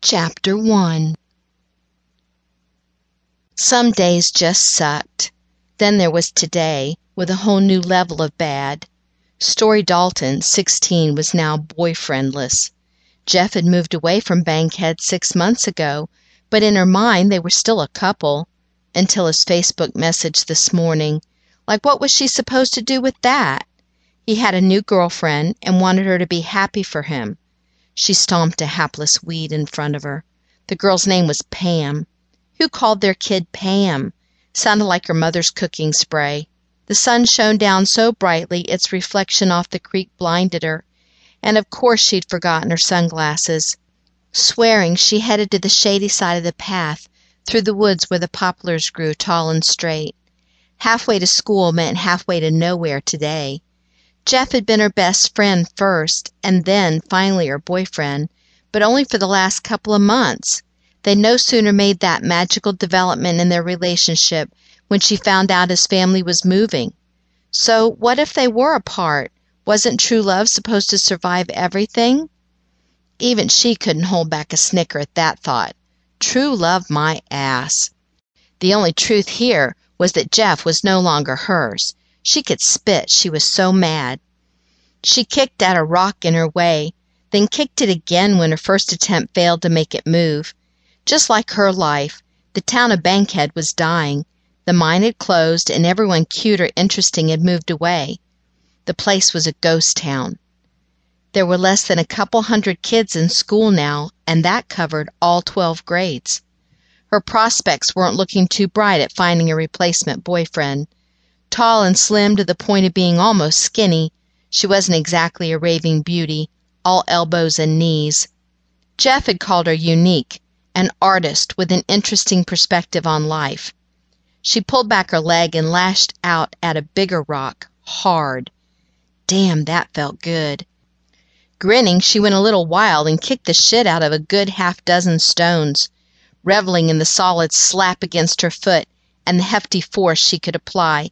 Chapter 1 Some days just sucked. Then there was today, with a whole new level of bad. Storey Dalton, sixteen, was now boyfriendless. Jeff had moved away from Bankhead six months ago, but in her mind they were still a couple. Until his Facebook message this morning. Like what was she supposed to do with that? He had a new girlfriend and wanted her to be happy for him. She stomped a hapless weed in front of her. The girl's name was Pam. Who called their kid Pam? Sounded like her mother's cooking spray. The sun shone down so brightly its reflection off the creek blinded her, and of course she'd forgotten her sunglasses. Swearing, she headed to the shady side of the path, through the woods where the poplars grew tall and straight. Halfway to school meant halfway to nowhere today. Jeff had been her best friend first, and then finally her boyfriend, but only for the last couple of months. They no sooner made that magical development in their relationship when she found out his family was moving. So what if they were apart? Wasn't true love supposed to survive everything? Even she couldn't hold back a snicker at that thought. True love my ass. The only truth here was that Jeff was no longer hers. She could spit, she was so mad. She kicked at a rock in her way, then kicked it again when her first attempt failed to make it move. Just like her life, the town of Bankhead was dying. The mine had closed, and everyone cute or interesting had moved away. The place was a ghost town. There were less than a couple hundred kids in school now, and that covered all 12 grades. Her prospects weren't looking too bright at finding a replacement boyfriend. Tall and slim to the point of being almost skinny, she wasn't exactly a raving beauty, all elbows and knees. Jeff had called her unique, an artist with an interesting perspective on life. She pulled back her leg and lashed out at a bigger rock, hard. Damn, that felt good. Grinning, she went a little wild and kicked the shit out of a good half dozen stones, reveling in the solid slap against her foot and the hefty force she could apply.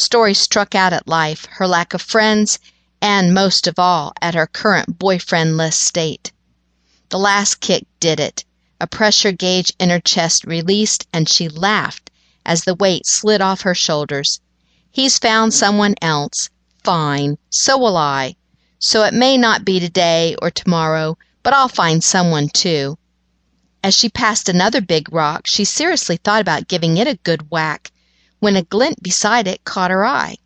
Storey struck out at life, her lack of friends, and, most of all, at her current boyfriendless state. The last kick did it. A pressure gauge in her chest released, and she laughed as the weight slid off her shoulders. He's found someone else. Fine. So will I. So it may not be today or tomorrow, but I'll find someone too. As she passed another big rock, she seriously thought about giving it a good whack when a glint beside it caught her eye.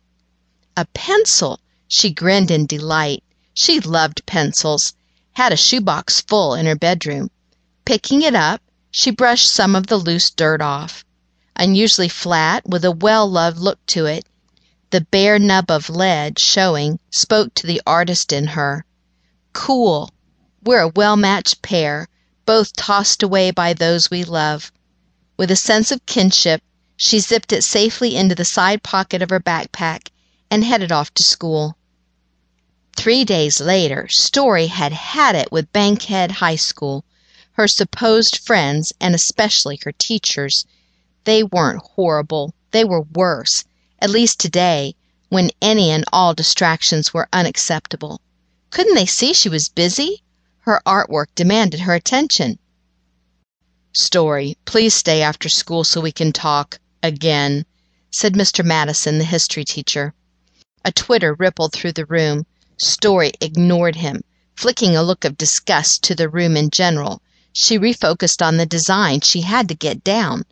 A pencil! She grinned in delight. She loved pencils, had a shoebox full in her bedroom. Picking it up, she brushed some of the loose dirt off. Unusually flat, with a well loved look to it, the bare nub of lead showing spoke to the artist in her. Cool! We're a well matched pair, both tossed away by those we love. With a sense of kinship, she zipped it safely into the side pocket of her backpack and headed off to school. Three days later, Storey had had it with Bankhead High School. Her supposed friends, and especially her teachers, they weren't horrible, they were worse, at least today, when any and all distractions were unacceptable. Couldn't they see she was busy? Her artwork demanded her attention. Storey, please stay after school so we can talk again, said Mr. Madison, the history teacher. A twitter rippled through the room. Storey ignored him, flicking a look of disgust to the room in general. She refocused on the design she had to get down.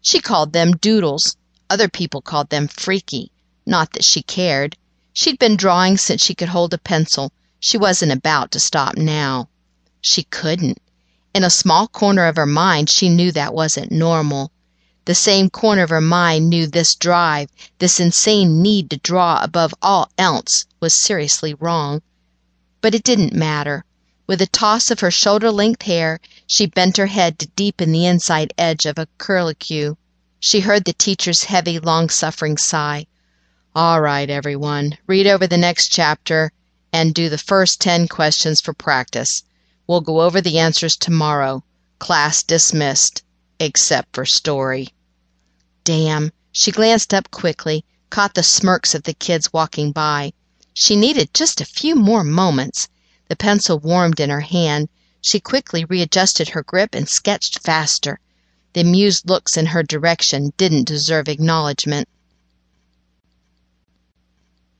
She called them doodles. Other people called them freaky. Not that she cared. She'd been drawing since she could hold a pencil. She wasn't about to stop now. She couldn't. In a small corner of her mind, she knew that wasn't normal. The same corner of her mind knew this drive, this insane need to draw above all else, was seriously wrong. But it didn't matter. With a toss of her shoulder length hair, she bent her head to deepen the inside edge of a curlicue. She heard the teacher's heavy, long suffering sigh. All right, everyone, read over the next chapter and do the first ten questions for practice. We'll go over the answers tomorrow. Class dismissed, except for Storey. Damn. She glanced up quickly, caught the smirks of the kids walking by. She needed just a few more moments. The pencil warmed in her hand. She quickly readjusted her grip and sketched faster. The amused looks in her direction didn't deserve acknowledgment.